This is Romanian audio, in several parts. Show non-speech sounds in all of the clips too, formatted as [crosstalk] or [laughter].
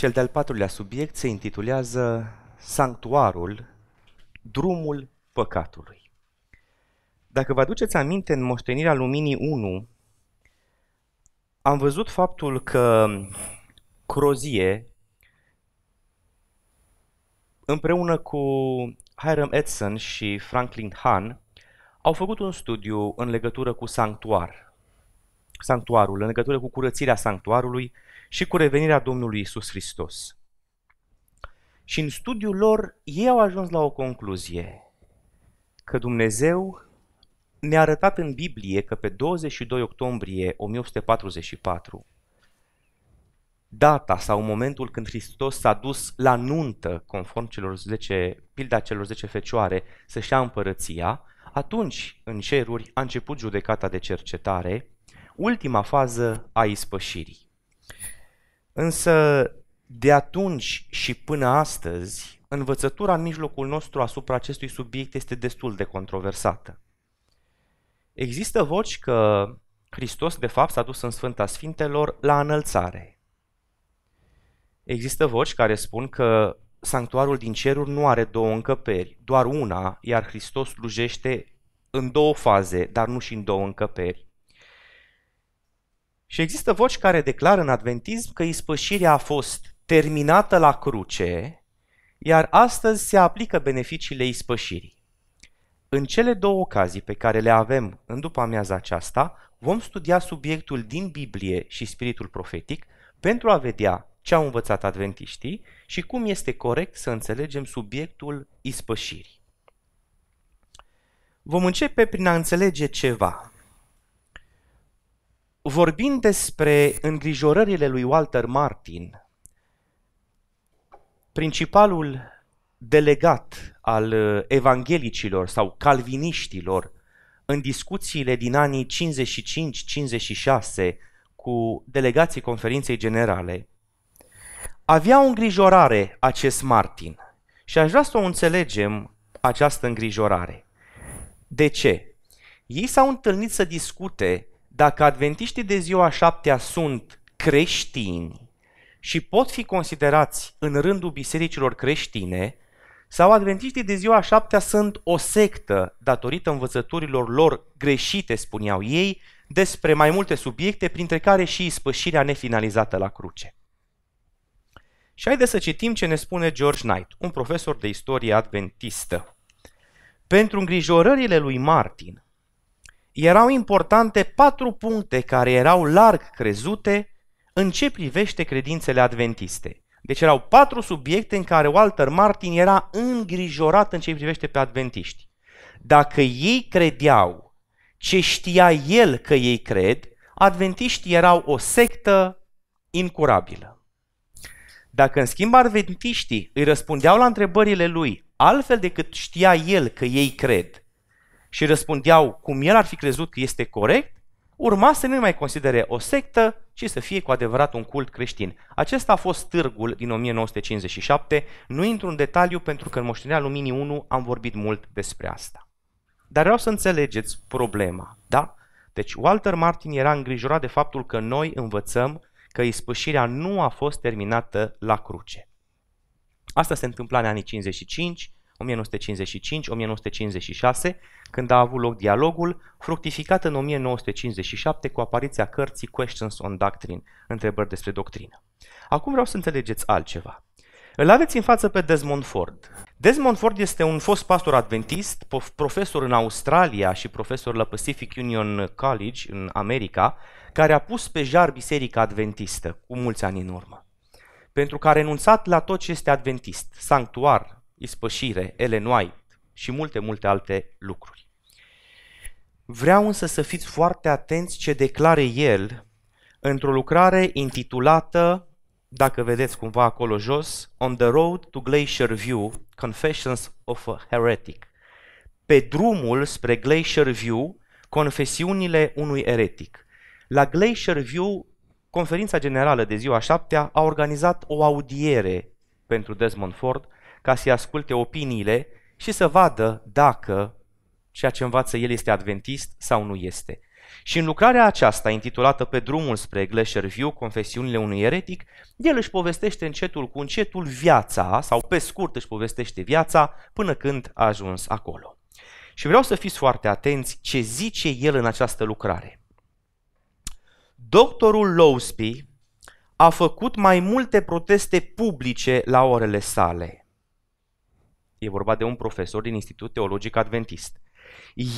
Cel de-al patrulea subiect se intitulează Sanctuarul, drumul păcatului. Dacă vă aduceți aminte, în moștenirea luminii 1, am văzut faptul că Crozie, împreună cu Hiram Edson și Franklin Hahn, au făcut un studiu în legătură cu sanctuar, sanctuarul, în legătură cu curățirea sanctuarului și cu revenirea Domnului Isus Hristos. Și în studiul lor, ei au ajuns la o concluzie, că Dumnezeu ne-a arătat în Biblie că pe 22 octombrie 1844, data sau momentul când Hristos s-a dus la nuntă, conform celor 10, pilda celor 10 fecioare, să-și ia împărăția, atunci în ceruri a început judecata de cercetare, ultima fază a ispășirii. Însă de atunci și până astăzi, învățătura în mijlocul nostru asupra acestui subiect este destul de controversată. Există voci că Hristos de fapt s-a dus în Sfânta Sfintelor la înălțare. Există voci care spun că sanctuarul din ceruri nu are două încăperi, doar una, iar Hristos slujește în două faze, dar nu și în două încăperi. Și există voci care declară în adventism că ispășirea a fost terminată la cruce, iar astăzi se aplică beneficiile ispășirii. În cele două ocazii pe care le avem în după amiaza aceasta, vom studia subiectul din Biblie și spiritul profetic pentru a vedea ce au învățat adventiștii și cum este corect să înțelegem subiectul ispășirii. Vom începe prin a înțelege ceva. Vorbind despre îngrijorările lui Walter Martin, principalul delegat al uh, evanghelicilor sau calviniștilor în discuțiile din anii 55-56 cu delegații conferinței generale, avea o îngrijorare acest Martin și aș vrea să o înțelegem această îngrijorare. De ce? Ei s-au întâlnit să discute dacă adventiștii de ziua șaptea sunt creștini și pot fi considerați în rândul bisericilor creștine, sau adventiștii de ziua șaptea sunt o sectă datorită învățăturilor lor greșite, spuneau ei, despre mai multe subiecte, printre care și ispășirea nefinalizată la cruce. Și haideți să citim ce ne spune George Knight, un profesor de istorie adventistă. Pentru îngrijorările lui Martin, erau importante patru puncte care erau larg crezute în ce privește credințele adventiste. Deci erau patru subiecte în care Walter Martin era îngrijorat în ce privește pe adventiști. Dacă ei credeau ce știa el că ei cred, adventiștii erau o sectă incurabilă. Dacă în schimb adventiștii îi răspundeau la întrebările lui altfel decât știa el că ei cred și răspundeau cum el ar fi crezut că este corect, urma să nu mai considere o sectă, ci să fie cu adevărat un cult creștin. Acesta a fost târgul din 1957, nu intru în detaliu pentru că în Moștenirea Luminii 1 am vorbit mult despre asta. Dar vreau să înțelegeți problema, da? Deci Walter Martin era îngrijorat de faptul că noi învățăm că ispășirea nu a fost terminată la cruce. Asta se întâmpla în anii 55, 1955-1956, când a avut loc dialogul, fructificat în 1957 cu apariția cărții Questions on Doctrine, întrebări despre doctrină. Acum vreau să înțelegeți altceva. Îl aveți în față pe Desmond Ford. Desmond Ford este un fost pastor adventist, profesor în Australia și profesor la Pacific Union College în America, care a pus pe jar biserica adventistă cu mulți ani în urmă. Pentru că a renunțat la tot ce este adventist, sanctuar, ispășire, Ellen White și multe, multe alte lucruri. Vreau însă să fiți foarte atenți ce declare el într-o lucrare intitulată, dacă vedeți cumva acolo jos, On the Road to Glacier View, Confessions of a Heretic. Pe drumul spre Glacier View, confesiunile unui eretic. La Glacier View, conferința generală de ziua șaptea a organizat o audiere pentru Desmond Ford ca să-i asculte opiniile și să vadă dacă ceea ce învață el este adventist sau nu este. Și în lucrarea aceasta, intitulată Pe drumul spre Glacier View, Confesiunile unui eretic, el își povestește încetul cu încetul viața, sau pe scurt își povestește viața, până când a ajuns acolo. Și vreau să fiți foarte atenți ce zice el în această lucrare. Doctorul Lowsby a făcut mai multe proteste publice la orele sale. E vorba de un profesor din Institut Teologic Adventist.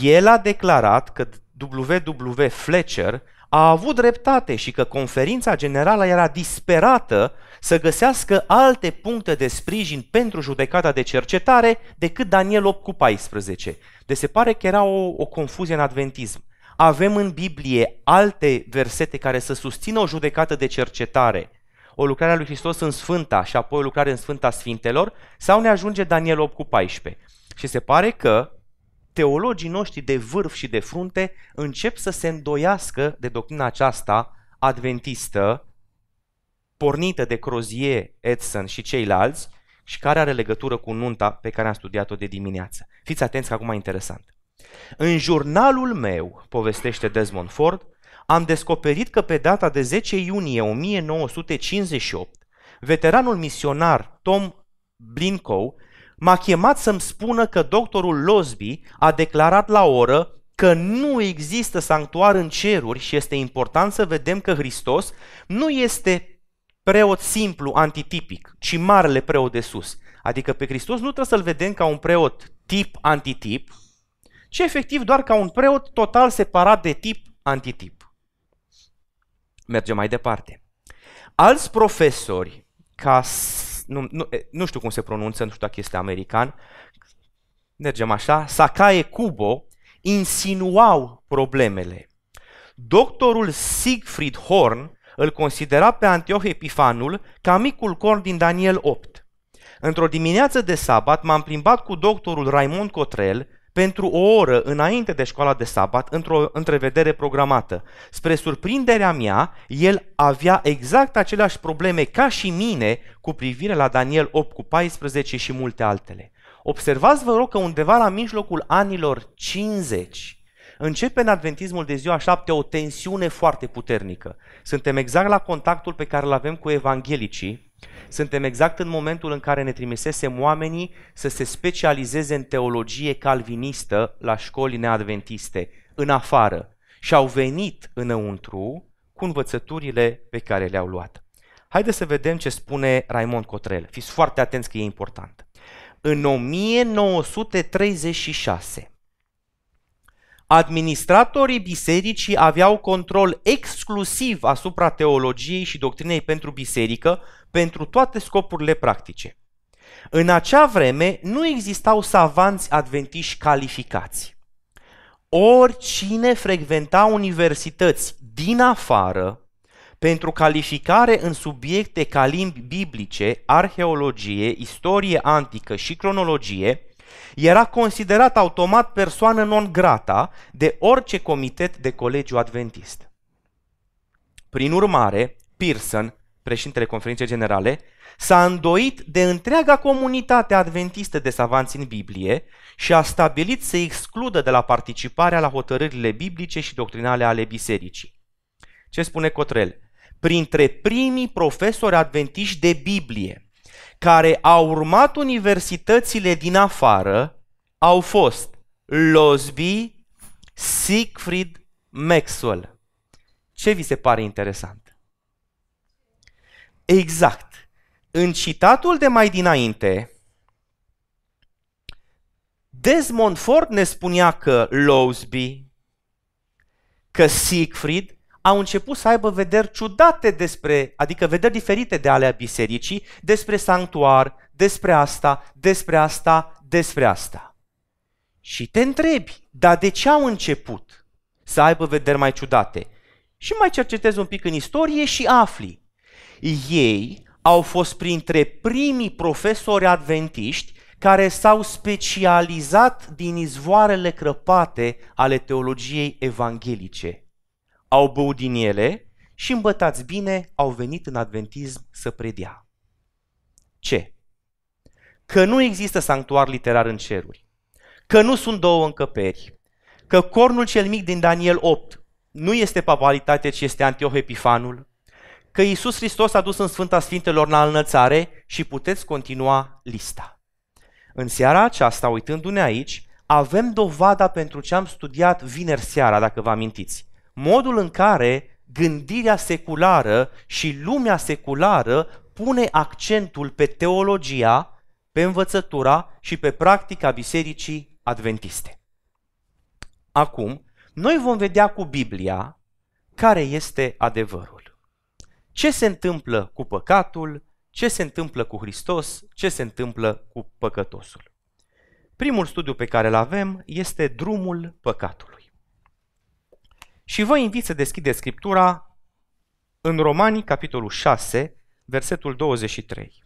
El a declarat că W.W. Fletcher a avut dreptate și că conferința generală era disperată să găsească alte puncte de sprijin pentru judecata de cercetare decât Daniel 8 cu 14. De se pare că era o, o confuzie în adventism. Avem în Biblie alte versete care să susțină o judecată de cercetare, o lucrare a lui Hristos în Sfânta și apoi o lucrare în Sfânta Sfintelor, sau ne ajunge Daniel 8 cu 14. Și se pare că teologii noștri de vârf și de frunte încep să se îndoiască de doctrina aceasta adventistă, pornită de Crozier, Edson și ceilalți, și care are legătură cu nunta pe care am studiat-o de dimineață. Fiți atenți că acum e interesant. În jurnalul meu, povestește Desmond Ford, am descoperit că pe data de 10 iunie 1958, veteranul misionar Tom Blincoe m-a chemat să-mi spună că doctorul Losby a declarat la oră că nu există sanctuar în ceruri și este important să vedem că Hristos nu este preot simplu, antitipic, ci marele preot de sus. Adică pe Hristos nu trebuie să-l vedem ca un preot tip antitip, ci efectiv doar ca un preot total separat de tip antitip. Mergem mai departe. Alți profesori, ca nu, nu, nu știu cum se pronunță, nu știu dacă este american, mergem așa, Sakae Kubo, insinuau problemele. Doctorul Siegfried Horn îl considera pe Antioch Epifanul ca micul corn din Daniel 8. Într-o dimineață de sabat m-am plimbat cu doctorul Raimond Cotrel pentru o oră înainte de școala de sabat, într-o întrevedere programată. Spre surprinderea mea, el avea exact aceleași probleme ca și mine cu privire la Daniel 8 cu 14 și multe altele. Observați, vă rog, că undeva la mijlocul anilor 50 începe în adventismul de ziua 7 o tensiune foarte puternică. Suntem exact la contactul pe care îl avem cu evanghelicii, suntem exact în momentul în care ne trimisesem oamenii să se specializeze în teologie calvinistă la școli neadventiste, în afară, și au venit înăuntru cu învățăturile pe care le-au luat. Haideți să vedem ce spune Raimond Cotrel. Fiți foarte atenți că e important. În 1936, administratorii bisericii aveau control exclusiv asupra teologiei și doctrinei pentru biserică pentru toate scopurile practice. În acea vreme nu existau savanți adventiști calificați. Oricine frecventa universități din afară pentru calificare în subiecte ca limbi biblice, arheologie, istorie antică și cronologie, era considerat automat persoană non grata de orice comitet de colegiu adventist. Prin urmare, Pearson, președintele conferinței generale, s-a îndoit de întreaga comunitate adventistă de savanți în Biblie și a stabilit să excludă de la participarea la hotărârile biblice și doctrinale ale bisericii. Ce spune Cotrel? Printre primii profesori adventiști de Biblie care au urmat universitățile din afară au fost Losby, Siegfried Maxwell. Ce vi se pare interesant? Exact. În citatul de mai dinainte, Desmond Ford ne spunea că Losby, că Siegfried au început să aibă vederi ciudate despre, adică vederi diferite de ale bisericii, despre sanctuar, despre asta, despre asta, despre asta. Și te întrebi, dar de ce au început să aibă vederi mai ciudate? Și mai cercetezi un pic în istorie și afli. Ei au fost printre primii profesori adventiști care s-au specializat din izvoarele crăpate ale teologiei evanghelice au băut din ele și îmbătați bine au venit în adventism să predea. Ce? Că nu există sanctuar literar în ceruri, că nu sunt două încăperi, că cornul cel mic din Daniel 8 nu este papalitate, ci este Antioh Epifanul, că Iisus Hristos a dus în Sfânta Sfintelor la înălțare și puteți continua lista. În seara aceasta, uitându-ne aici, avem dovada pentru ce am studiat vineri seara, dacă vă amintiți. Modul în care gândirea seculară și lumea seculară pune accentul pe teologia, pe învățătura și pe practica bisericii adventiste. Acum, noi vom vedea cu Biblia care este adevărul. Ce se întâmplă cu păcatul, ce se întâmplă cu Hristos, ce se întâmplă cu păcătosul. Primul studiu pe care îl avem este drumul păcatului. Și vă invit să deschideți Scriptura în Romani, capitolul 6, versetul 23.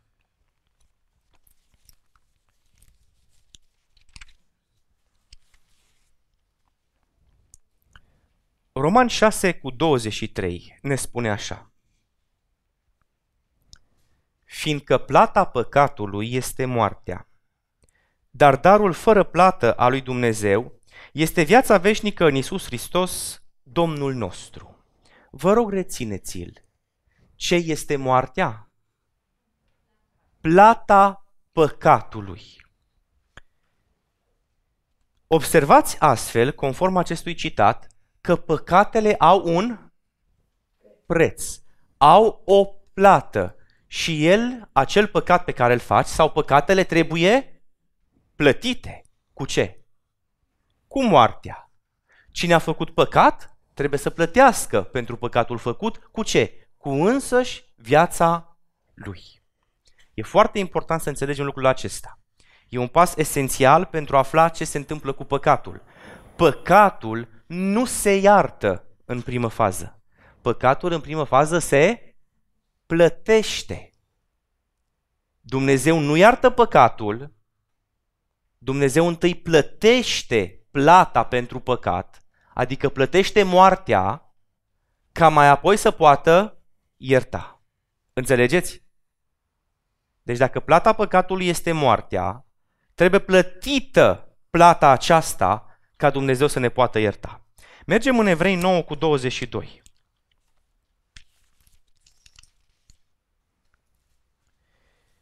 Roman 6 cu 23 ne spune așa. Fiindcă plata păcatului este moartea, dar darul fără plată a lui Dumnezeu este viața veșnică în Isus Hristos, Domnul nostru. Vă rog, rețineți-l. Ce este moartea? Plata păcatului. Observați astfel, conform acestui citat, că păcatele au un preț, au o plată și el, acel păcat pe care îl faci sau păcatele trebuie plătite. Cu ce? Cu moartea. Cine a făcut păcat trebuie să plătească pentru păcatul făcut. Cu ce? Cu însăși viața lui. E foarte important să înțelegem lucrul acesta. E un pas esențial pentru a afla ce se întâmplă cu păcatul. Păcatul nu se iartă în primă fază. Păcatul în primă fază se plătește. Dumnezeu nu iartă păcatul, Dumnezeu întâi plătește plata pentru păcat, adică plătește moartea, ca mai apoi să poată ierta. Înțelegeți? Deci dacă plata păcatului este moartea, trebuie plătită plata aceasta ca Dumnezeu să ne poată ierta. Mergem în Evrei 9 cu 22.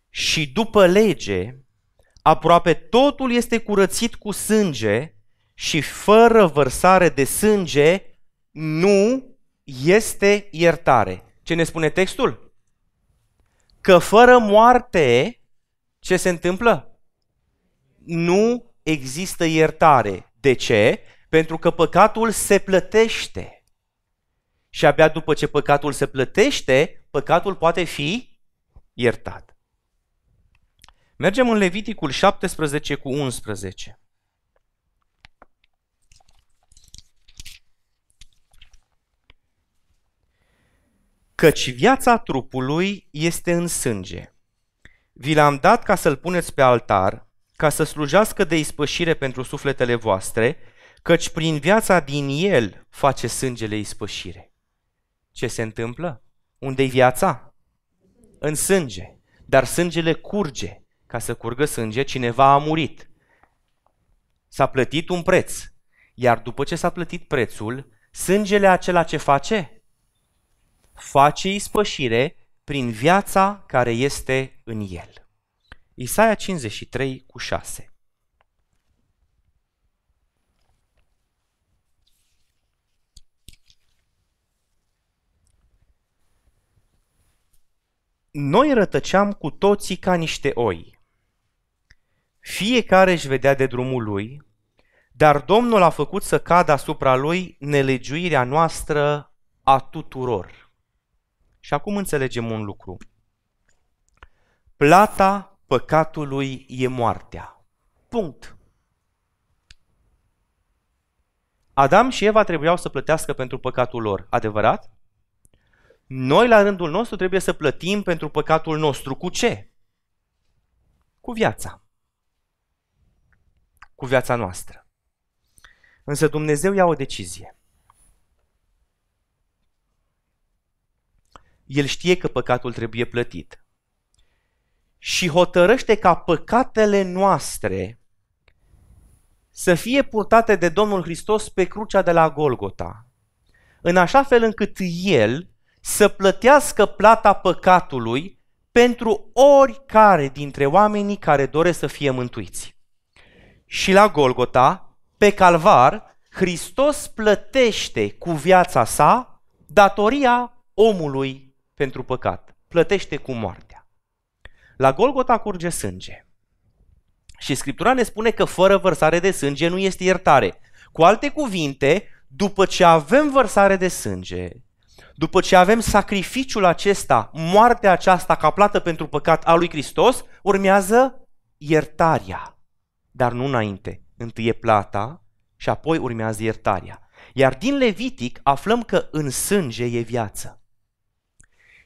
Și după lege, aproape totul este curățit cu sânge și fără vărsare de sânge nu este iertare. Ce ne spune textul? Că fără moarte, ce se întâmplă? Nu există iertare. De ce? Pentru că păcatul se plătește. Și abia după ce păcatul se plătește, păcatul poate fi iertat. Mergem în Leviticul 17 cu 11. Căci viața trupului este în sânge. Vi l-am dat ca să-l puneți pe altar ca să slujească de ispășire pentru sufletele voastre, căci prin viața din el face sângele ispășire. Ce se întâmplă? Unde-i viața? În sânge. Dar sângele curge. Ca să curgă sânge, cineva a murit. S-a plătit un preț. Iar după ce s-a plătit prețul, sângele acela ce face? Face ispășire prin viața care este în el. Isaia 53 cu 6. Noi rătăceam cu toții ca niște oi. Fiecare își vedea de drumul lui, dar Domnul a făcut să cadă asupra lui nelegiuirea noastră a tuturor. Și acum înțelegem un lucru. Plata păcatului e moartea. Punct. Adam și Eva trebuiau să plătească pentru păcatul lor. Adevărat? Noi, la rândul nostru, trebuie să plătim pentru păcatul nostru. Cu ce? Cu viața. Cu viața noastră. Însă Dumnezeu ia o decizie. El știe că păcatul trebuie plătit și hotărăște ca păcatele noastre să fie purtate de Domnul Hristos pe crucea de la Golgota. în așa fel încât El să plătească plata păcatului pentru oricare dintre oamenii care doresc să fie mântuiți. Și la Golgota, pe Calvar, Hristos plătește cu viața sa datoria omului pentru păcat. Plătește cu moartea. La Golgota curge sânge. Și Scriptura ne spune că fără vărsare de sânge nu este iertare. Cu alte cuvinte, după ce avem vărsare de sânge, după ce avem sacrificiul acesta, moartea aceasta ca plată pentru păcat a lui Hristos, urmează iertarea. Dar nu înainte. Întâi e plata și apoi urmează iertarea. Iar din Levitic aflăm că în sânge e viață.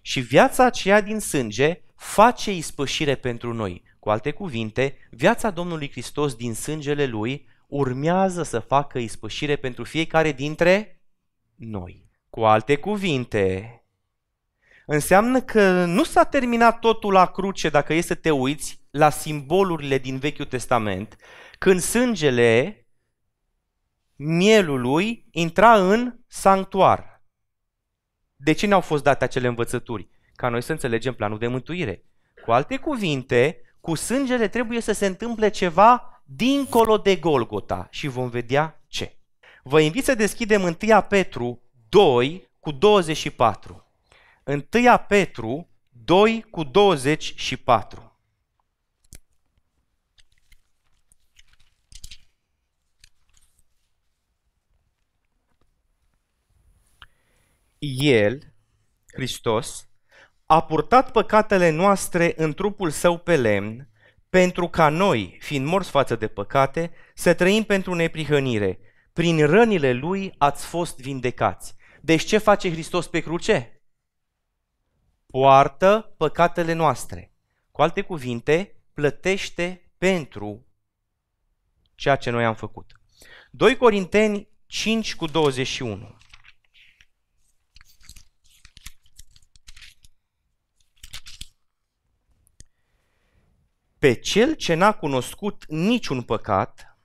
Și viața aceea din sânge face ispășire pentru noi. Cu alte cuvinte, viața Domnului Hristos din sângele Lui urmează să facă ispășire pentru fiecare dintre noi. Cu alte cuvinte, înseamnă că nu s-a terminat totul la cruce dacă e să te uiți la simbolurile din Vechiul Testament, când sângele mielului intra în sanctuar. De ce ne-au fost date acele învățături? Ca noi să înțelegem planul de mântuire. Cu alte cuvinte, cu sângele trebuie să se întâmple ceva dincolo de Golgota și vom vedea ce. Vă invit să deschidem 1 Petru 2 cu 24. 1 Petru 2 cu 24. El, Hristos, a purtat păcatele noastre în trupul său pe lemn, pentru ca noi, fiind morți față de păcate, să trăim pentru neprihănire. Prin rănile lui ați fost vindecați. Deci ce face Hristos pe cruce? Poartă păcatele noastre. Cu alte cuvinte, plătește pentru ceea ce noi am făcut. 2 Corinteni 5 cu 21. Pe cel ce n-a cunoscut niciun păcat,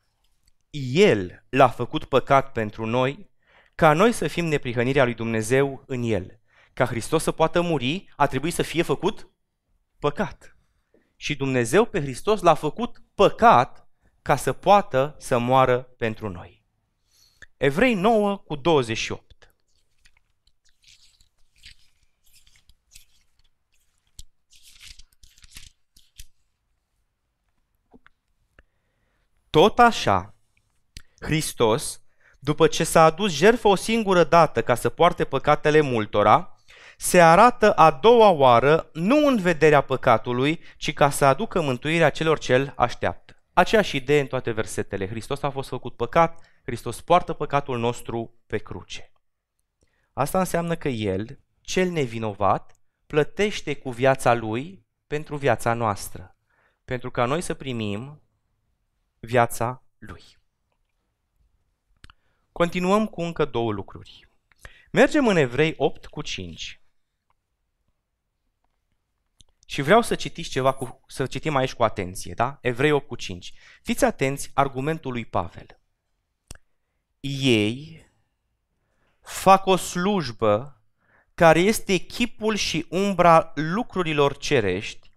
el l-a făcut păcat pentru noi, ca noi să fim neprihănirea lui Dumnezeu în el. Ca Hristos să poată muri, a trebuit să fie făcut păcat. Și Dumnezeu pe Hristos l-a făcut păcat ca să poată să moară pentru noi. Evrei 9 cu 28. Tot așa, Hristos, după ce s-a adus jertfă o singură dată ca să poarte păcatele multora, se arată a doua oară nu în vederea păcatului, ci ca să aducă mântuirea celor ce așteaptă. Aceeași idee în toate versetele. Hristos a fost făcut păcat, Hristos poartă păcatul nostru pe cruce. Asta înseamnă că El, cel nevinovat, plătește cu viața Lui pentru viața noastră, pentru ca noi să primim viața Lui. Continuăm cu încă două lucruri. Mergem în Evrei 8 cu 5. Și vreau să citiți ceva cu, să citim aici cu atenție, da? Evrei 8 cu 5. Fiți atenți argumentul lui Pavel. Ei fac o slujbă care este chipul și umbra lucrurilor cerești,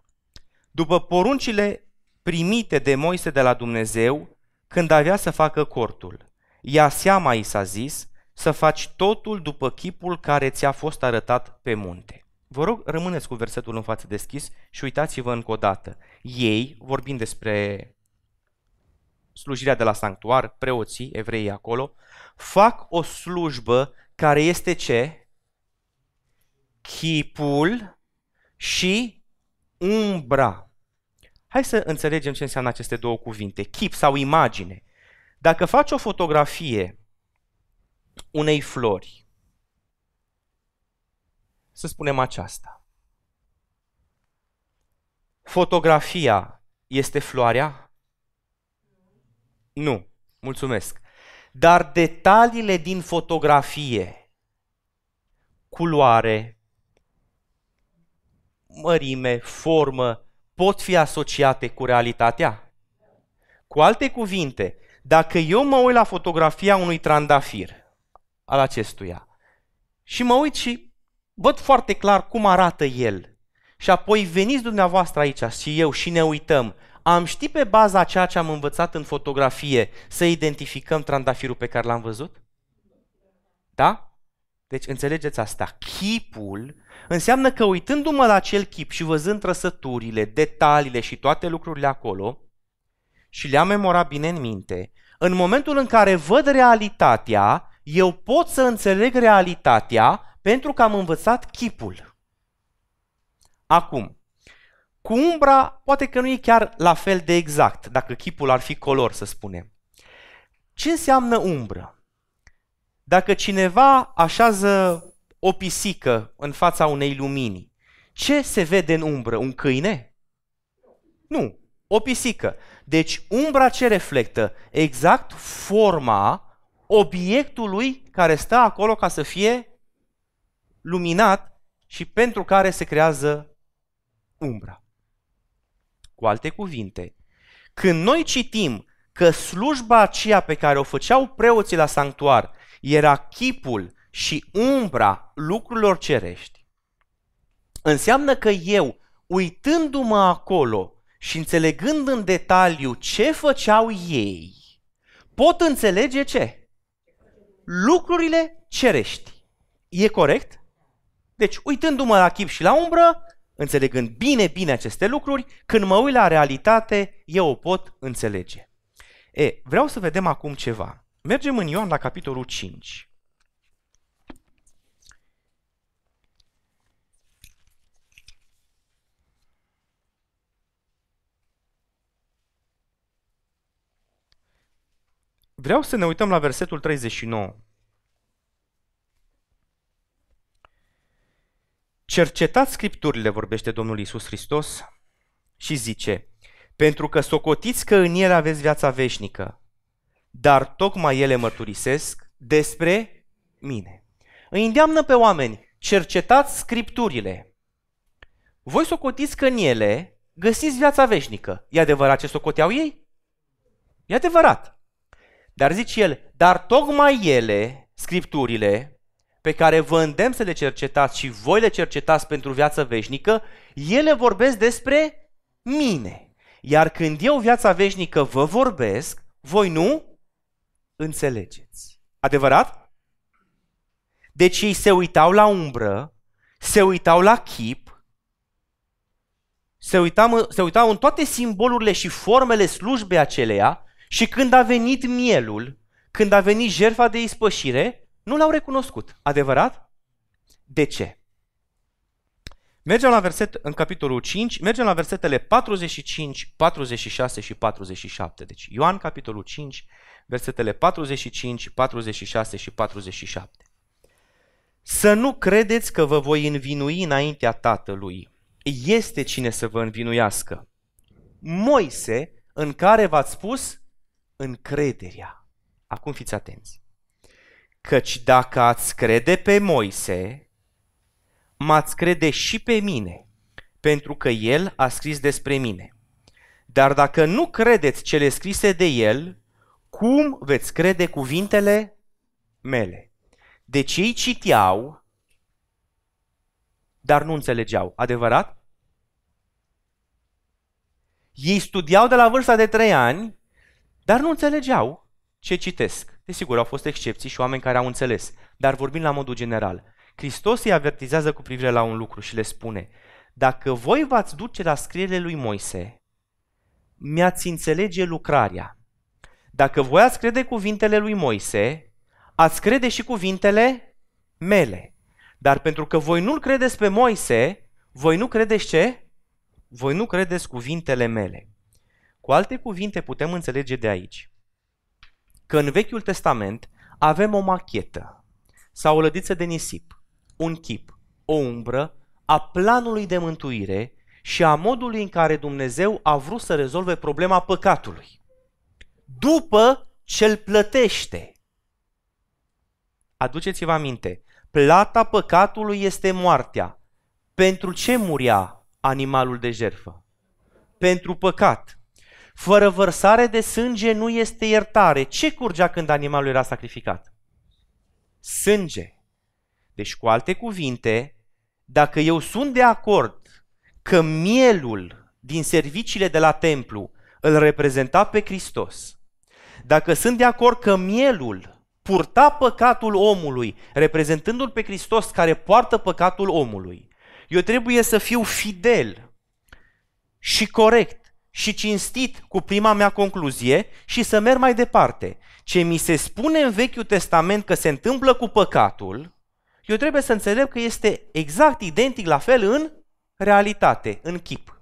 după poruncile primite de Moise de la Dumnezeu când avea să facă cortul. Ia seama, i s-a zis, să faci totul după chipul care ți-a fost arătat pe munte. Vă rog, rămâneți cu versetul în față deschis și uitați-vă încă o dată. Ei, vorbind despre slujirea de la sanctuar, preoții, evreii acolo, fac o slujbă care este ce? Chipul și umbra. Hai să înțelegem ce înseamnă aceste două cuvinte. Chip sau imagine. Dacă faci o fotografie unei flori, să spunem aceasta. Fotografia este floarea? Nu. Mulțumesc. Dar detaliile din fotografie, culoare, mărime, formă, pot fi asociate cu realitatea? Cu alte cuvinte, dacă eu mă uit la fotografia unui trandafir, al acestuia, și mă uit și văd foarte clar cum arată el. Și apoi veniți dumneavoastră aici și eu și ne uităm. Am ști pe baza ceea ce am învățat în fotografie să identificăm trandafirul pe care l-am văzut? Da? Deci înțelegeți asta. Chipul înseamnă că uitându-mă la acel chip și văzând trăsăturile, detaliile și toate lucrurile acolo și le-am memorat bine în minte, în momentul în care văd realitatea, eu pot să înțeleg realitatea pentru că am învățat chipul. Acum, cu umbra poate că nu e chiar la fel de exact, dacă chipul ar fi color, să spunem. Ce înseamnă umbră? Dacă cineva așează o pisică în fața unei lumini, ce se vede în umbră? Un câine? Nu, o pisică. Deci umbra ce reflectă? Exact forma obiectului care stă acolo ca să fie luminat și pentru care se creează umbra. Cu alte cuvinte, când noi citim că slujba aceea pe care o făceau preoții la sanctuar era chipul și umbra lucrurilor cerești, înseamnă că eu, uitându-mă acolo și înțelegând în detaliu ce făceau ei, pot înțelege ce? Lucrurile cerești. E corect? Deci, uitându-mă la chip și la umbră, înțelegând bine, bine aceste lucruri, când mă uit la realitate, eu o pot înțelege. E, vreau să vedem acum ceva. Mergem în Ioan la capitolul 5. Vreau să ne uităm la versetul 39. Cercetați scripturile, vorbește Domnul Isus Hristos, și zice, pentru că socotiți că în ele aveți viața veșnică, dar tocmai ele mărturisesc despre mine. Îi îndeamnă pe oameni, cercetați scripturile. Voi socotiți că în ele găsiți viața veșnică. E adevărat ce socoteau ei? E adevărat. Dar zice el, dar tocmai ele, scripturile, pe care vă îndemn să le cercetați și voi le cercetați pentru viață veșnică, ele vorbesc despre mine. Iar când eu viața veșnică vă vorbesc, voi nu înțelegeți. Adevărat? Deci ei se uitau la umbră, se uitau la chip, se uitau, se uitau în toate simbolurile și formele slujbei aceleia și când a venit mielul, când a venit jertfa de ispășire, nu l-au recunoscut. Adevărat? De ce? Mergem la verset, în capitolul 5, mergem la versetele 45, 46 și 47. Deci Ioan, capitolul 5, versetele 45, 46 și 47. Să nu credeți că vă voi învinui înaintea Tatălui. Este cine să vă învinuiască. Moise, în care v-ați spus încrederea. Acum fiți atenți. Căci dacă ați crede pe Moise, m-ați crede și pe mine, pentru că el a scris despre mine. Dar dacă nu credeți cele scrise de el, cum veți crede cuvintele mele? Deci ei citeau, dar nu înțelegeau. Adevărat? Ei studiau de la vârsta de trei ani, dar nu înțelegeau ce citesc. Desigur, au fost excepții și oameni care au înțeles, dar vorbim la modul general. Hristos îi avertizează cu privire la un lucru și le spune, dacă voi v-ați duce la scrierile lui Moise, mi-ați înțelege lucrarea. Dacă voi ați crede cuvintele lui Moise, ați crede și cuvintele mele. Dar pentru că voi nu-l credeți pe Moise, voi nu credeți ce? Voi nu credeți cuvintele mele. Cu alte cuvinte putem înțelege de aici că în Vechiul Testament avem o machetă sau o lădiță de nisip, un chip, o umbră a planului de mântuire și a modului în care Dumnezeu a vrut să rezolve problema păcatului. După ce îl plătește. Aduceți-vă aminte, plata păcatului este moartea. Pentru ce muria animalul de jertfă? Pentru păcat. Fără vărsare de sânge nu este iertare. Ce curgea când animalul era sacrificat? Sânge. Deci, cu alte cuvinte, dacă eu sunt de acord că mielul din serviciile de la templu îl reprezenta pe Hristos, dacă sunt de acord că mielul purta păcatul omului, reprezentându-l pe Hristos care poartă păcatul omului, eu trebuie să fiu fidel și corect și cinstit cu prima mea concluzie și să merg mai departe. Ce mi se spune în Vechiul Testament că se întâmplă cu păcatul, eu trebuie să înțeleg că este exact identic la fel în realitate, în chip.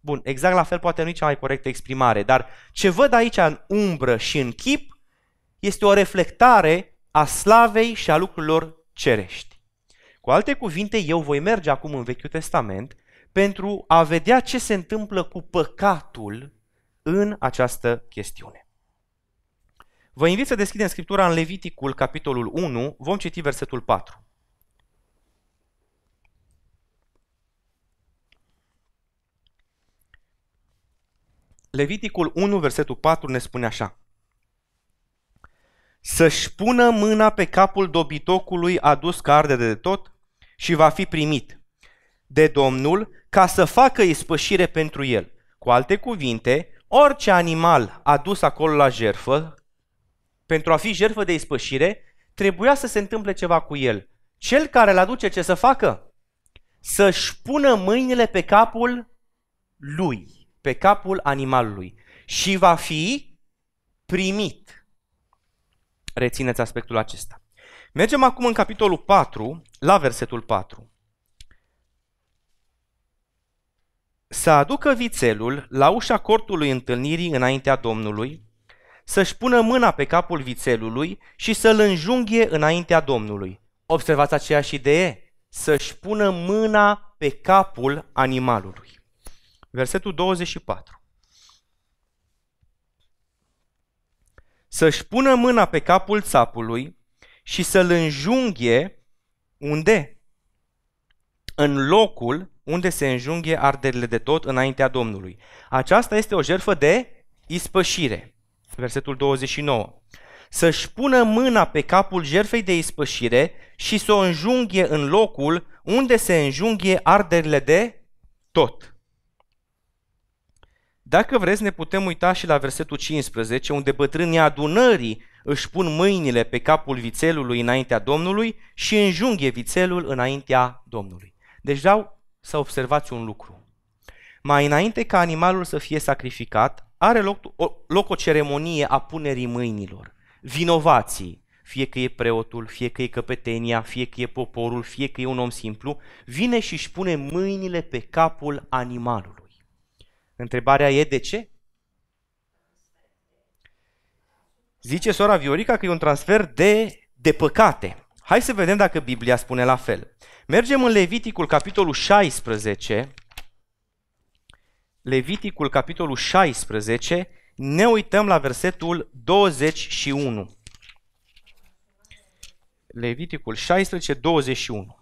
Bun, exact la fel poate nu e cea mai corectă exprimare, dar ce văd aici în umbră și în chip este o reflectare a slavei și a lucrurilor cerești. Cu alte cuvinte, eu voi merge acum în Vechiul Testament pentru a vedea ce se întâmplă cu păcatul în această chestiune. Vă invit să deschidem Scriptura în Leviticul, capitolul 1, vom citi versetul 4. Leviticul 1, versetul 4 ne spune așa. Să-și pună mâna pe capul dobitocului adus ca arde de tot și va fi primit de Domnul ca să facă ispășire pentru el. Cu alte cuvinte, orice animal adus acolo la jerfă, pentru a fi jerfă de ispășire, trebuia să se întâmple ceva cu el. Cel care îl aduce ce să facă? Să-și pună mâinile pe capul lui, pe capul animalului și va fi primit. Rețineți aspectul acesta. Mergem acum în capitolul 4, la versetul 4. Să aducă vițelul la ușa cortului întâlnirii înaintea Domnului, să-și pună mâna pe capul vițelului și să-l înjunghie înaintea Domnului. Observați aceeași idee? Să-și pună mâna pe capul animalului. Versetul 24. Să-și pună mâna pe capul țapului și să-l înjunghie unde? În locul unde se înjunghe arderile de tot înaintea Domnului. Aceasta este o jertfă de ispășire. Versetul 29. Să-și pună mâna pe capul jertfei de ispășire și să o înjunghe în locul unde se înjunghe arderile de tot. Dacă vreți, ne putem uita și la versetul 15, unde bătrânii adunării își pun mâinile pe capul vițelului înaintea Domnului și înjunghe vițelul înaintea Domnului. Deci vreau să observați un lucru. Mai înainte ca animalul să fie sacrificat, are loc o, loc o ceremonie a punerii mâinilor. Vinovații, fie că e preotul, fie că e căpetenia, fie că e poporul, fie că e un om simplu, vine și își pune mâinile pe capul animalului. Întrebarea e de ce? Zice sora Viorica că e un transfer de, de păcate. Hai să vedem dacă Biblia spune la fel. Mergem în Leviticul, capitolul 16. Leviticul, capitolul 16, ne uităm la versetul 21. Leviticul 16, 21.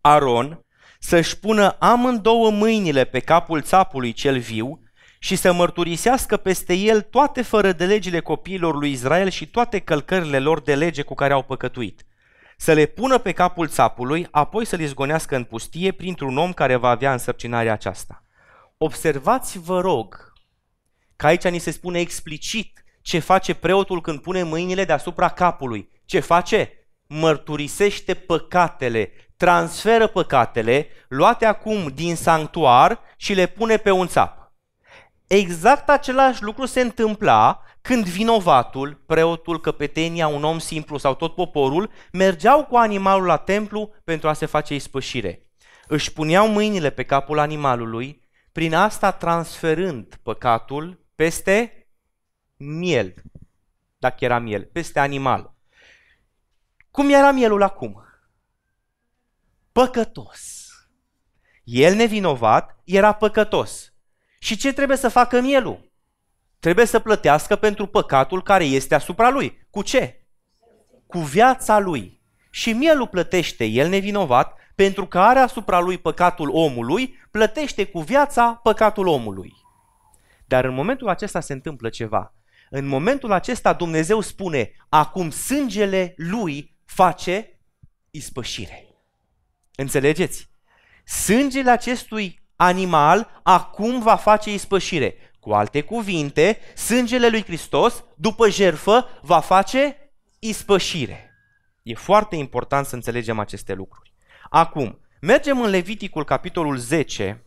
Aron să-și pună amândouă mâinile pe capul țapului cel viu și să mărturisească peste el toate fără de legile copiilor lui Israel și toate călcările lor de lege cu care au păcătuit. Să le pună pe capul țapului, apoi să-l izgonească în pustie printr-un om care va avea însărcinarea aceasta. Observați, vă rog, că aici ni se spune explicit ce face preotul când pune mâinile deasupra capului. Ce face? Mărturisește păcatele, transferă păcatele luate acum din sanctuar și le pune pe un țap. Exact același lucru se întâmpla când vinovatul, preotul, căpetenia, un om simplu sau tot poporul mergeau cu animalul la templu pentru a se face ispășire. Își puneau mâinile pe capul animalului, prin asta transferând păcatul peste miel, dacă era miel, peste animal. Cum era mielul acum? păcătos. El nevinovat era păcătos. Și ce trebuie să facă mielul? Trebuie să plătească pentru păcatul care este asupra lui. Cu ce? Cu viața lui. Și mielul plătește, el nevinovat, pentru că are asupra lui păcatul omului, plătește cu viața păcatul omului. Dar în momentul acesta se întâmplă ceva. În momentul acesta Dumnezeu spune, acum sângele lui face ispășire. Înțelegeți? Sângele acestui animal acum va face ispășire. Cu alte cuvinte, sângele lui Hristos, după jerfă, va face ispășire. E foarte important să înțelegem aceste lucruri. Acum, mergem în Leviticul, capitolul 10,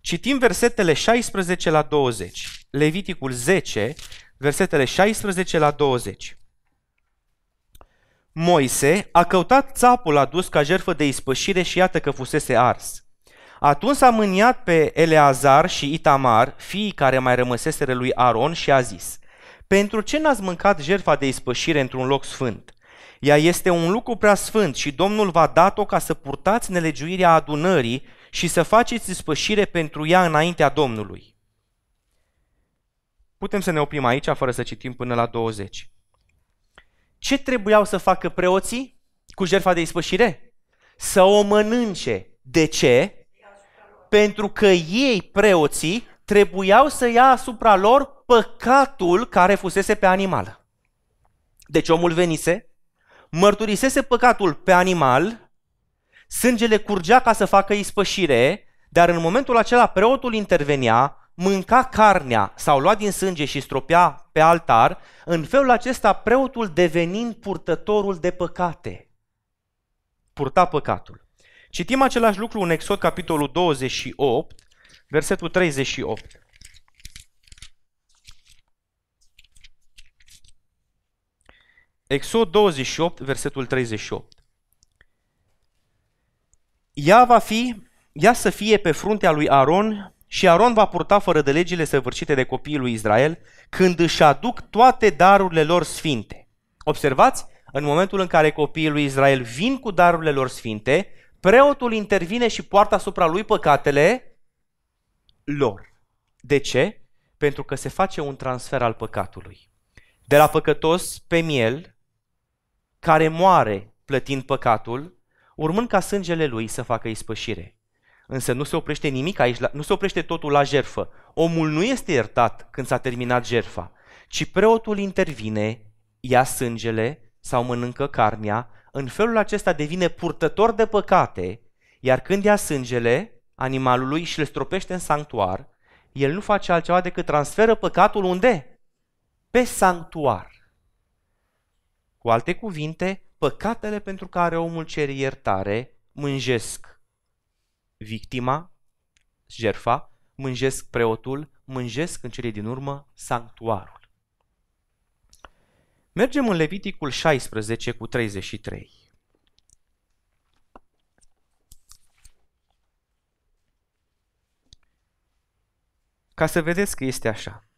citim versetele 16 la 20. Leviticul 10, versetele 16 la 20. Moise a căutat țapul adus ca jertfă de ispășire și iată că fusese ars. Atunci a mâniat pe Eleazar și Itamar, fiii care mai rămăseseră lui Aron și a zis, Pentru ce n-ați mâncat jertfa de ispășire într-un loc sfânt? Ea este un lucru prea sfânt și Domnul v-a dat-o ca să purtați nelegiuirea adunării și să faceți ispășire pentru ea înaintea Domnului. Putem să ne oprim aici fără să citim până la 20. Ce trebuiau să facă preoții cu jertfa de ispășire? Să o mănânce. De ce? Pentru că ei, preoții, trebuiau să ia asupra lor păcatul care fusese pe animal. Deci omul venise, mărturisese păcatul pe animal, sângele curgea ca să facă ispășire, dar în momentul acela preotul intervenea, mânca carnea sau lua din sânge și stropea pe altar, în felul acesta preotul devenind purtătorul de păcate. Purta păcatul. Citim același lucru în Exod capitolul 28, versetul 38. Exod 28, versetul 38. Ea va fi, ea să fie pe fruntea lui Aron și Aron va purta fără de legile săvârșite de copiii lui Israel când își aduc toate darurile lor sfinte. Observați, în momentul în care copiii lui Israel vin cu darurile lor sfinte, preotul intervine și poartă asupra lui păcatele lor. De ce? Pentru că se face un transfer al păcatului. De la păcătos pe miel, care moare plătind păcatul, urmând ca sângele lui să facă ispășire. Însă nu se oprește nimic aici, nu se oprește totul la jerfă. Omul nu este iertat când s-a terminat jerfa, ci preotul intervine, ia sângele sau mănâncă carnea, în felul acesta devine purtător de păcate, iar când ia sângele animalului și îl stropește în sanctuar, el nu face altceva decât transferă păcatul unde? Pe sanctuar. Cu alte cuvinte, păcatele pentru care omul cere iertare mânjesc victima, jerfa, mânjesc preotul, mânjesc în cele din urmă sanctuarul. Mergem în Leviticul 16 cu 33. Ca să vedeți că este așa.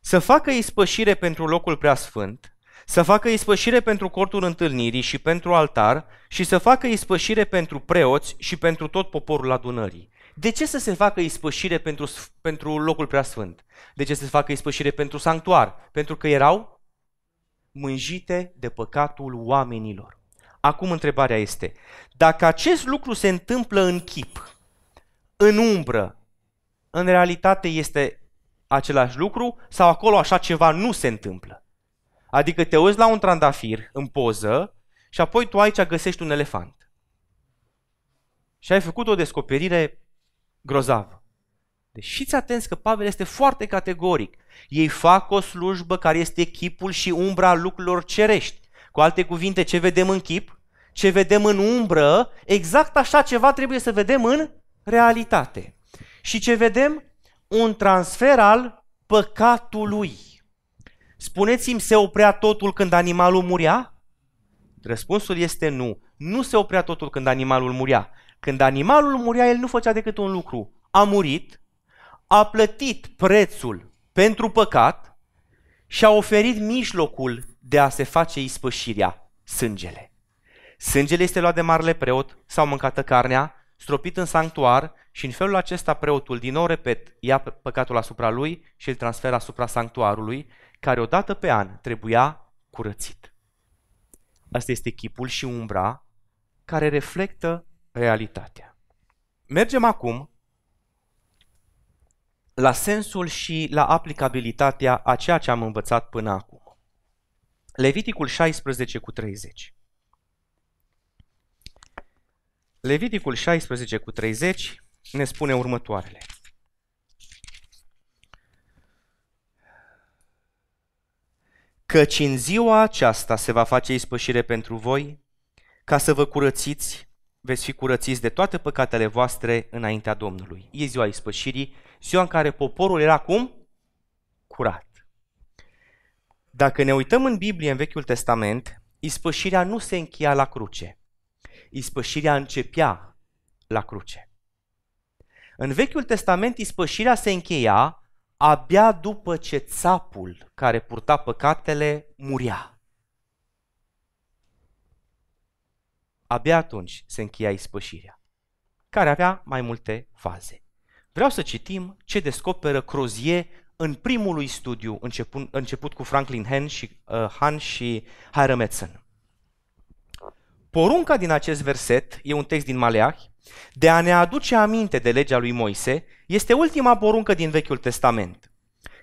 Să facă ispășire pentru locul preasfânt să facă ispășire pentru cortul întâlnirii și pentru altar și să facă ispășire pentru preoți și pentru tot poporul adunării. De ce să se facă ispășire pentru, pentru locul preasfânt? De ce să se facă ispășire pentru sanctuar? Pentru că erau mânjite de păcatul oamenilor. Acum întrebarea este, dacă acest lucru se întâmplă în chip, în umbră, în realitate este același lucru sau acolo așa ceva nu se întâmplă? Adică te uiți la un trandafir în poză și apoi tu aici găsești un elefant. Și ai făcut o descoperire grozavă. Deci fiți atenți că Pavel este foarte categoric. Ei fac o slujbă care este chipul și umbra lucrurilor cerești. Cu alte cuvinte, ce vedem în chip, ce vedem în umbră, exact așa ceva trebuie să vedem în realitate. Și ce vedem? Un transfer al păcatului. Spuneți-mi, se oprea totul când animalul murea? Răspunsul este nu. Nu se oprea totul când animalul murea. Când animalul murea, el nu făcea decât un lucru. A murit, a plătit prețul pentru păcat și a oferit mijlocul de a se face ispășirea, sângele. Sângele este luat de marele preot sau mâncată carnea, stropit în sanctuar și în felul acesta preotul, din nou repet, ia păcatul asupra lui și îl transferă asupra sanctuarului care odată pe an trebuia curățit. Asta este chipul și umbra care reflectă realitatea. Mergem acum la sensul și la aplicabilitatea a ceea ce am învățat până acum. Leviticul 16 cu 30. Leviticul 16 cu 30 ne spune următoarele. Căci în ziua aceasta se va face ispășire pentru voi, ca să vă curățiți, veți fi curățiți de toate păcatele voastre înaintea Domnului. E ziua ispășirii, ziua în care poporul era cum? Curat. Dacă ne uităm în Biblie, în Vechiul Testament, ispășirea nu se încheia la cruce. Ispășirea începea la cruce. În Vechiul Testament, ispășirea se încheia abia după ce țapul care purta păcatele muria. Abia atunci se încheia ispășirea, care avea mai multe faze. Vreau să citim ce descoperă Crozier în primul lui studiu început, început cu Franklin Han și, uh, Han și Hiram Edson. Porunca din acest verset e un text din Maleahi, de a ne aduce aminte de legea lui Moise, este ultima poruncă din Vechiul Testament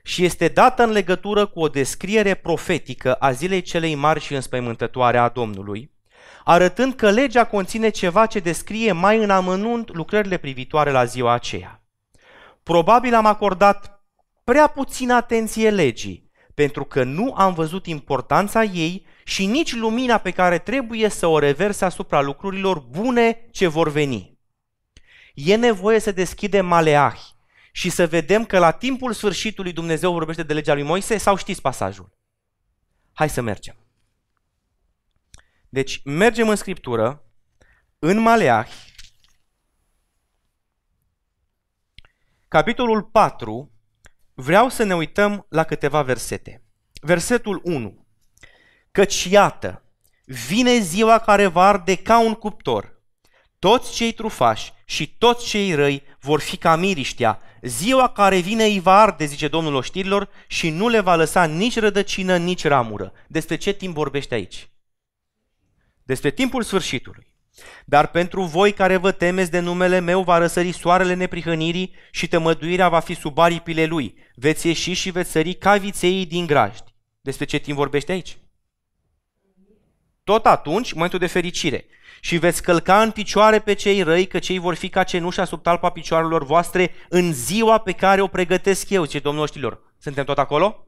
și este dată în legătură cu o descriere profetică a zilei celei mari și înspăimântătoare a Domnului, arătând că legea conține ceva ce descrie mai în amănunt lucrările privitoare la ziua aceea. Probabil am acordat prea puțină atenție legii, pentru că nu am văzut importanța ei și nici lumina pe care trebuie să o reverse asupra lucrurilor bune ce vor veni. E nevoie să deschidem Maleahi și să vedem că la timpul sfârșitului Dumnezeu vorbește de legea lui Moise sau știți pasajul? Hai să mergem. Deci mergem în Scriptură, în Maleahi, capitolul 4, vreau să ne uităm la câteva versete. Versetul 1. Căci iată, vine ziua care va arde ca un cuptor. Toți cei trufași și toți cei răi vor fi ca miriștea. Ziua care vine îi va arde, zice Domnul oștirilor, și nu le va lăsa nici rădăcină, nici ramură. Despre ce timp vorbește aici? Despre timpul sfârșitului. Dar pentru voi care vă temeți de numele meu va răsări soarele neprihănirii și tămăduirea va fi sub aripile lui. Veți ieși și veți sări ca viței din grajdi. Despre ce timp vorbește aici? Tot atunci, momentul de fericire. Și veți călca în picioare pe cei răi, că cei vor fi ca cenușa sub talpa picioarelor voastre în ziua pe care o pregătesc eu, ce domnul știlor. Suntem tot acolo?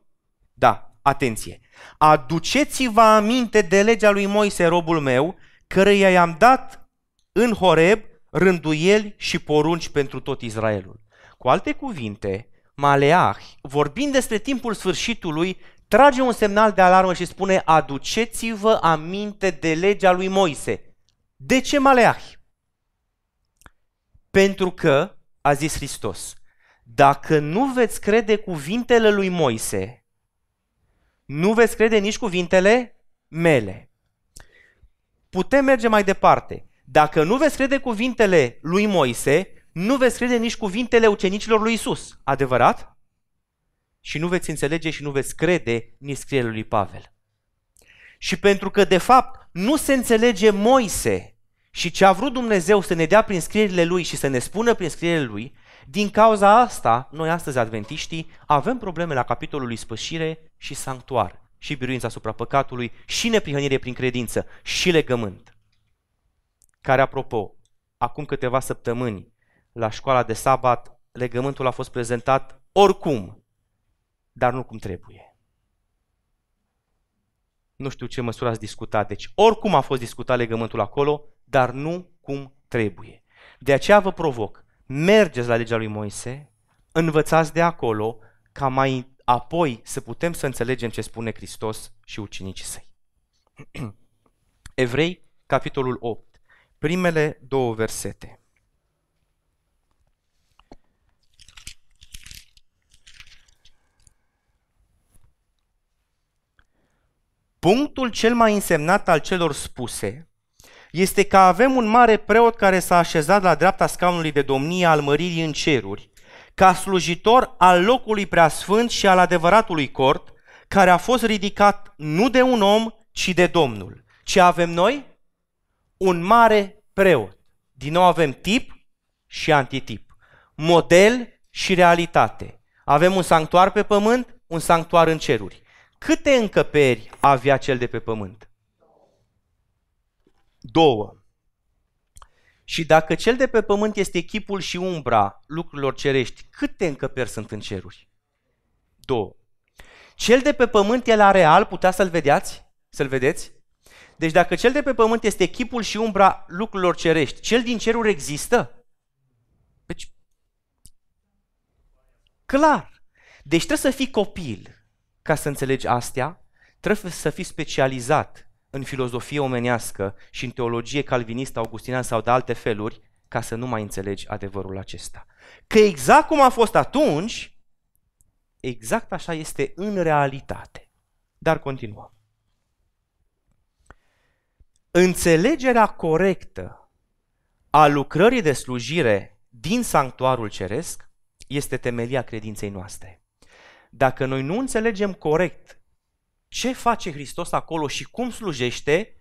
Da, atenție. Aduceți-vă aminte de legea lui Moise, robul meu, căreia i-am dat în Horeb rânduieli și porunci pentru tot Israelul. Cu alte cuvinte, Maleah, vorbind despre timpul sfârșitului, trage un semnal de alarmă și spune aduceți-vă aminte de legea lui Moise. De ce Maleahi? Pentru că, a zis Hristos, dacă nu veți crede cuvintele lui Moise, nu veți crede nici cuvintele mele. Putem merge mai departe. Dacă nu veți crede cuvintele lui Moise, nu veți crede nici cuvintele ucenicilor lui Isus. Adevărat? și nu veți înțelege și nu veți crede nici scrierile lui Pavel. Și pentru că, de fapt, nu se înțelege Moise și ce a vrut Dumnezeu să ne dea prin scrierile lui și să ne spună prin scrierile lui, din cauza asta, noi astăzi, adventiștii, avem probleme la capitolul ispășire și sanctuar, și biruința asupra păcatului, și neprihănire prin credință, și legământ. Care, apropo, acum câteva săptămâni, la școala de sabat, legământul a fost prezentat oricum, dar nu cum trebuie. Nu știu ce măsură ați discutat, deci oricum a fost discutat legământul acolo, dar nu cum trebuie. De aceea vă provoc, mergeți la legea lui Moise, învățați de acolo, ca mai apoi să putem să înțelegem ce spune Hristos și ucenicii săi. [clears throat] Evrei, capitolul 8, primele două versete. Punctul cel mai însemnat al celor spuse este că avem un mare preot care s-a așezat la dreapta scaunului de domnie al măririi în ceruri, ca slujitor al locului preasfânt și al adevăratului cort, care a fost ridicat nu de un om, ci de Domnul. Ce avem noi? Un mare preot. Din nou avem tip și antitip. Model și realitate. Avem un sanctuar pe pământ, un sanctuar în ceruri. câte încăperi avea cel de pe pământ? Două. Și dacă cel de pe pământ este chipul și umbra lucrurilor cerești, câte încăperi sunt în ceruri? Două. Cel de pe pământ, el real, putea să-l vedeați? Să-l vedeți? Deci dacă cel de pe pământ este chipul și umbra lucrurilor cerești, cel din ceruri există? Deci, clar. Deci trebuie să fii copil ca să înțelegi astea, trebuie să fii specializat în filozofie omenească și în teologie calvinistă, augustiniană sau de alte feluri, ca să nu mai înțelegi adevărul acesta. Că exact cum a fost atunci, exact așa este în realitate. Dar continuăm. Înțelegerea corectă a lucrării de slujire din sanctuarul ceresc este temelia credinței noastre. Dacă noi nu înțelegem corect ce face Hristos acolo și cum slujește,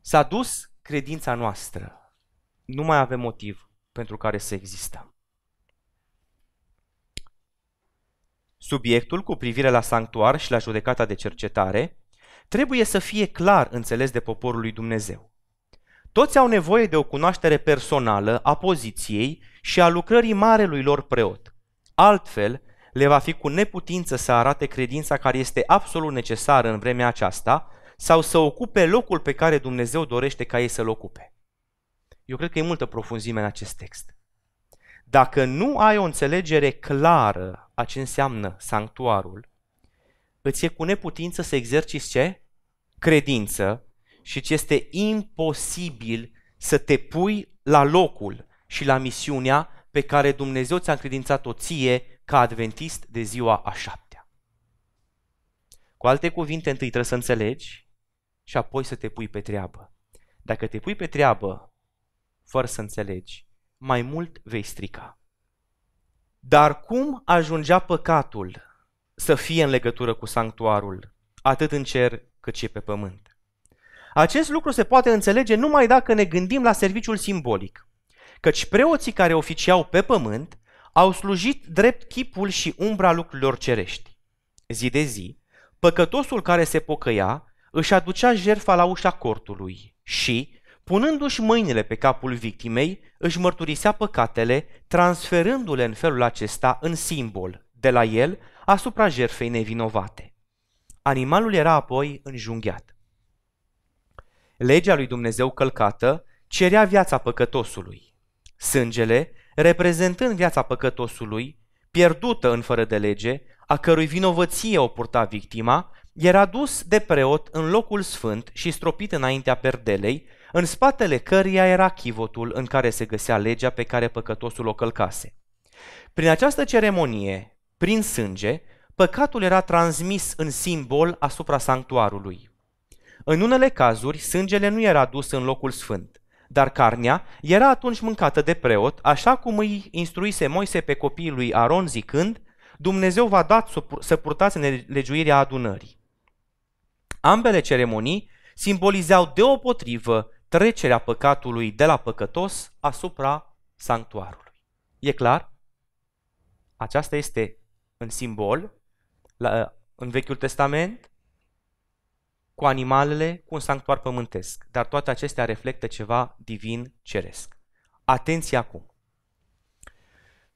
s-a dus credința noastră. Nu mai avem motiv pentru care să existăm. Subiectul cu privire la sanctuar și la judecata de cercetare trebuie să fie clar înțeles de poporul lui Dumnezeu. Toți au nevoie de o cunoaștere personală a poziției și a lucrării marelui lor preot. Altfel, le va fi cu neputință să arate credința care este absolut necesară în vremea aceasta sau să ocupe locul pe care Dumnezeu dorește ca ei să-l ocupe. Eu cred că e multă profunzime în acest text. Dacă nu ai o înțelegere clară a ce înseamnă sanctuarul, îți e cu neputință să exerciți ce? Credință și ți este imposibil să te pui la locul și la misiunea pe care Dumnezeu ți-a încredințat-o ție ca adventist de ziua a șaptea. Cu alte cuvinte, întâi trebuie să înțelegi și apoi să te pui pe treabă. Dacă te pui pe treabă fără să înțelegi, mai mult vei strica. Dar cum ajungea păcatul să fie în legătură cu sanctuarul, atât în cer cât și pe pământ? Acest lucru se poate înțelege numai dacă ne gândim la serviciul simbolic, căci preoții care oficiau pe pământ au slujit drept chipul și umbra lucrurilor cerești. Zi de zi, păcătosul care se pocăia își aducea jertfa la ușa cortului și, punându-și mâinile pe capul victimei, își mărturisea păcatele, transferându-le în felul acesta în simbol de la el asupra jertfei nevinovate. Animalul era apoi înjunghiat. Legea lui Dumnezeu călcată cerea viața păcătosului. Sângele reprezentând viața păcătosului, pierdută în fără de lege, a cărui vinovăție o purta victima, era dus de preot în locul sfânt și stropit înaintea perdelei, în spatele căreia era chivotul în care se găsea legea pe care păcătosul o călcase. Prin această ceremonie, prin sânge, păcatul era transmis în simbol asupra sanctuarului. În unele cazuri, sângele nu era dus în locul sfânt, dar carnea era atunci mâncată de preot, așa cum îi instruise Moise pe copiii lui Aron zicând, Dumnezeu va dat să purtați în legiuirea adunării. Ambele ceremonii simbolizeau deopotrivă trecerea păcatului de la păcătos asupra sanctuarului. E clar? Aceasta este în simbol la, în Vechiul Testament, cu animalele, cu un sanctuar pământesc. Dar toate acestea reflectă ceva divin ceresc. Atenție acum!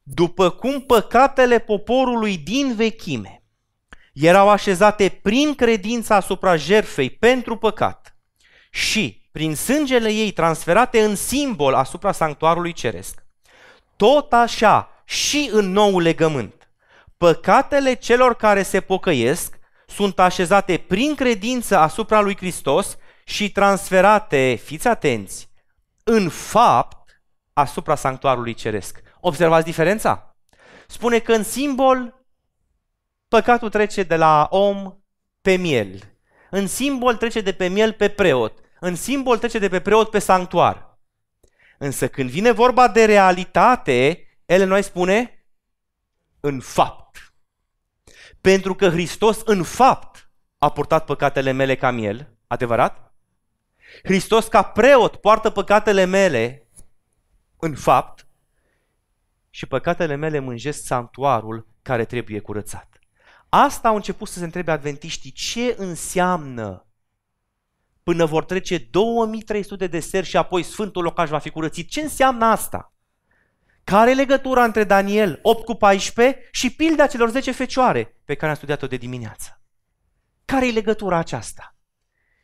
După cum păcatele poporului din vechime erau așezate prin credința asupra jerfei pentru păcat și prin sângele ei transferate în simbol asupra sanctuarului ceresc, tot așa și în nou legământ, păcatele celor care se pocăiesc sunt așezate prin credință asupra lui Hristos și transferate, fiți atenți, în fapt asupra sanctuarului ceresc. Observați diferența? Spune că în simbol păcatul trece de la om pe miel. În simbol trece de pe miel pe preot. În simbol trece de pe preot pe sanctuar. Însă când vine vorba de realitate, ele noi spune în fapt. Pentru că Hristos în fapt a purtat păcatele mele ca miel, adevărat? Hristos ca preot poartă păcatele mele în fapt și păcatele mele mânjesc sanctuarul care trebuie curățat. Asta au început să se întrebe adventiștii, ce înseamnă până vor trece 2300 de seri și apoi Sfântul Locaș va fi curățit. Ce înseamnă asta? Care e legătura între Daniel 8 cu 14 și pilda celor 10 fecioare pe care am studiat-o de dimineață? Care e legătura aceasta?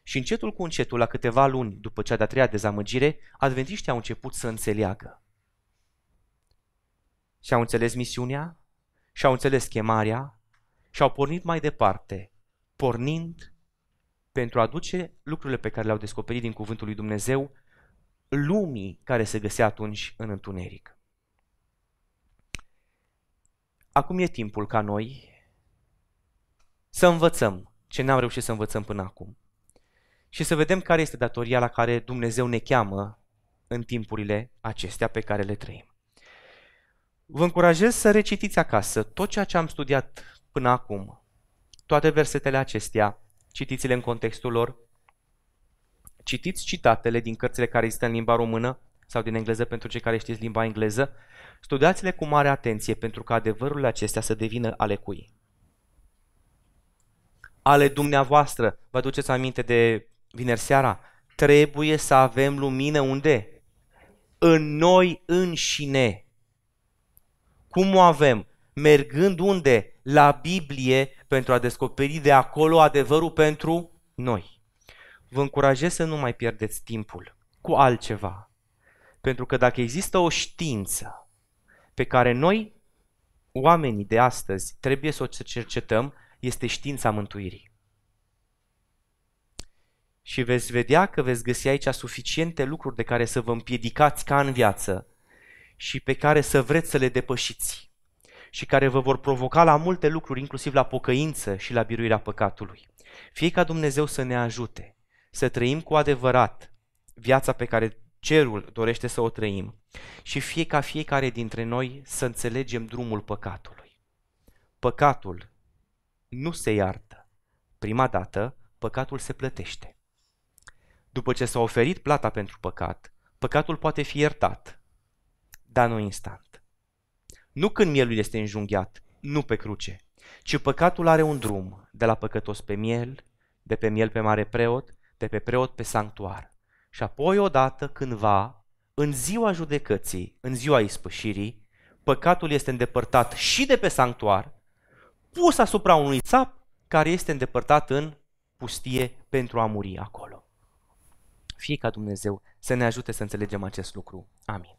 Și încetul cu încetul, la câteva luni după cea de-a treia dezamăgire, adventiștii au început să înțeleagă. Și au înțeles misiunea, și au înțeles chemarea, și au pornit mai departe, pornind pentru a aduce lucrurile pe care le-au descoperit din Cuvântul lui Dumnezeu lumii care se găsea atunci în întuneric. Acum e timpul ca noi să învățăm ce n-am reușit să învățăm până acum și să vedem care este datoria la care Dumnezeu ne cheamă în timpurile acestea pe care le trăim. Vă încurajez să recitiți acasă tot ceea ce am studiat până acum, toate versetele acestea, citiți-le în contextul lor, citiți citatele din cărțile care există în limba română sau din engleză pentru cei care știți limba engleză, studiați-le cu mare atenție pentru ca adevărurile acestea să devină ale cui? Ale dumneavoastră. Vă duceți aminte de vineri seara? Trebuie să avem lumină unde? În noi înșine. Cum o avem? Mergând unde? La Biblie pentru a descoperi de acolo adevărul pentru noi. Vă încurajez să nu mai pierdeți timpul cu altceva. Pentru că dacă există o știință pe care noi, oamenii de astăzi, trebuie să o cercetăm, este știința mântuirii. Și veți vedea că veți găsi aici suficiente lucruri de care să vă împiedicați ca în viață și pe care să vreți să le depășiți și care vă vor provoca la multe lucruri, inclusiv la pocăință și la biruirea păcatului. Fie ca Dumnezeu să ne ajute să trăim cu adevărat viața pe care cerul dorește să o trăim și fie ca fiecare dintre noi să înțelegem drumul păcatului. Păcatul nu se iartă. Prima dată, păcatul se plătește. După ce s-a oferit plata pentru păcat, păcatul poate fi iertat, dar nu instant. Nu când mielul este înjunghiat, nu pe cruce, ci păcatul are un drum de la păcătos pe miel, de pe miel pe mare preot, de pe preot pe sanctuar. Și apoi odată cândva, în ziua judecății, în ziua ispășirii, păcatul este îndepărtat și de pe sanctuar, pus asupra unui țap care este îndepărtat în pustie pentru a muri acolo. Fie ca Dumnezeu să ne ajute să înțelegem acest lucru. Amin.